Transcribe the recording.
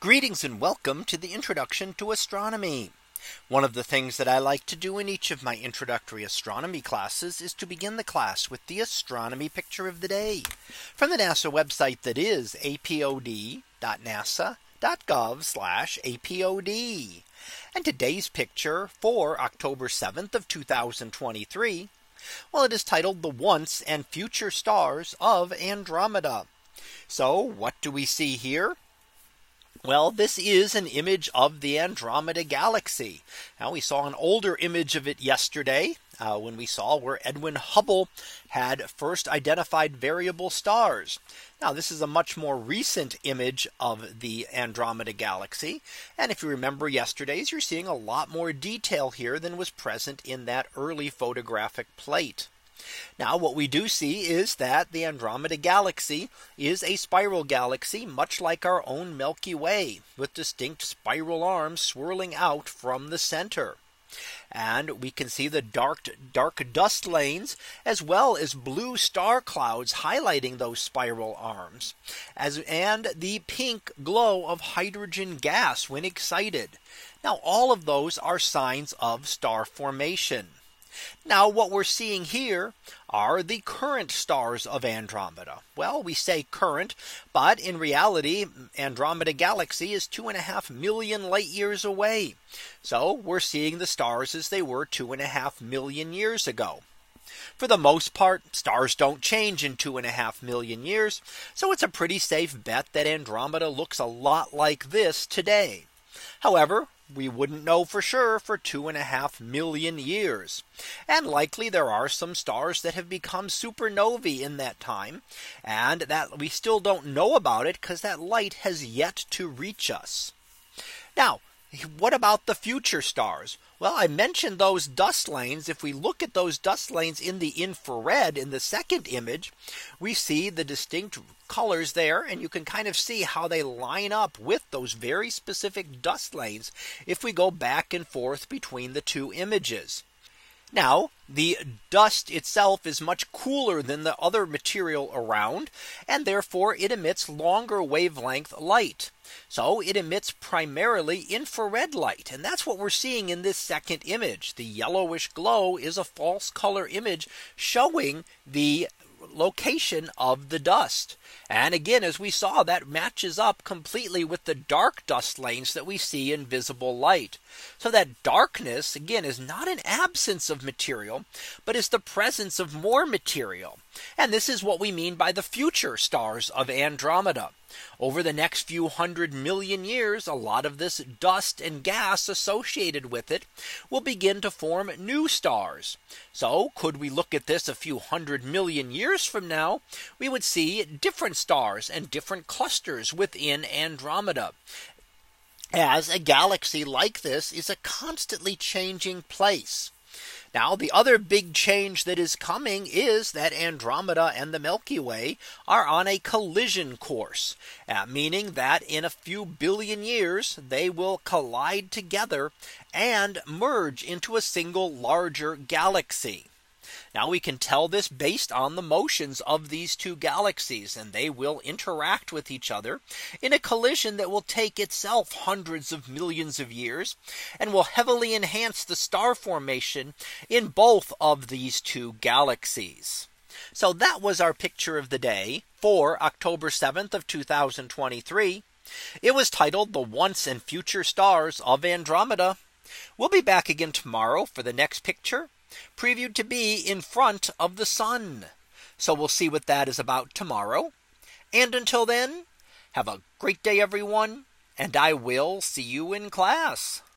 Greetings and welcome to the introduction to astronomy. One of the things that I like to do in each of my introductory astronomy classes is to begin the class with the astronomy picture of the day from the NASA website that is apod.nasa.gov apod. And today's picture for October 7th of 2023. Well, it is titled the once and future stars of Andromeda. So what do we see here? Well, this is an image of the Andromeda galaxy. Now we saw an older image of it yesterday uh, when we saw where Edwin Hubble had first identified variable stars. Now this is a much more recent image of the Andromeda galaxy. And if you remember yesterday's, you're seeing a lot more detail here than was present in that early photographic plate. Now what we do see is that the Andromeda galaxy is a spiral galaxy much like our own Milky Way with distinct spiral arms swirling out from the center. And we can see the dark dark dust lanes as well as blue star clouds highlighting those spiral arms as and the pink glow of hydrogen gas when excited. Now all of those are signs of star formation. Now what we're seeing here are the current stars of Andromeda. Well, we say current, but in reality, Andromeda galaxy is two and a half million light years away. So we're seeing the stars as they were two and a half million years ago. For the most part, stars don't change in two and a half million years. So it's a pretty safe bet that Andromeda looks a lot like this today. However, we wouldn't know for sure for two and a half million years. And likely there are some stars that have become supernovae in that time. And that we still don't know about it because that light has yet to reach us. Now, what about the future stars? Well, I mentioned those dust lanes. If we look at those dust lanes in the infrared in the second image, we see the distinct colors there. And you can kind of see how they line up with those very specific dust lanes if we go back and forth between the two images. Now the dust itself is much cooler than the other material around and therefore it emits longer wavelength light. So it emits primarily infrared light. And that's what we're seeing in this second image. The yellowish glow is a false color image showing the location of the dust. And again, as we saw, that matches up completely with the dark dust lanes that we see in visible light. So that darkness, again, is not an absence of material, but is the presence of more material. And this is what we mean by the future stars of Andromeda. Over the next few hundred million years, a lot of this dust and gas associated with it will begin to form new stars. So could we look at this a few hundred million years from now, we would see different stars and different clusters within Andromeda as a galaxy like this is a constantly changing place. Now the other big change that is coming is that Andromeda and the Milky Way are on a collision course, uh, meaning that in a few billion years they will collide together and merge into a single larger galaxy. Now we can tell this based on the motions of these two galaxies and they will interact with each other in a collision that will take itself hundreds of millions of years and will heavily enhance the star formation in both of these two galaxies. So that was our picture of the day for October 7th of 2023. It was titled the once and future stars of Andromeda. We'll be back again tomorrow for the next picture previewed to be in front of the sun. So we'll see what that is about tomorrow. And until then, have a great day, everyone. And I will see you in class.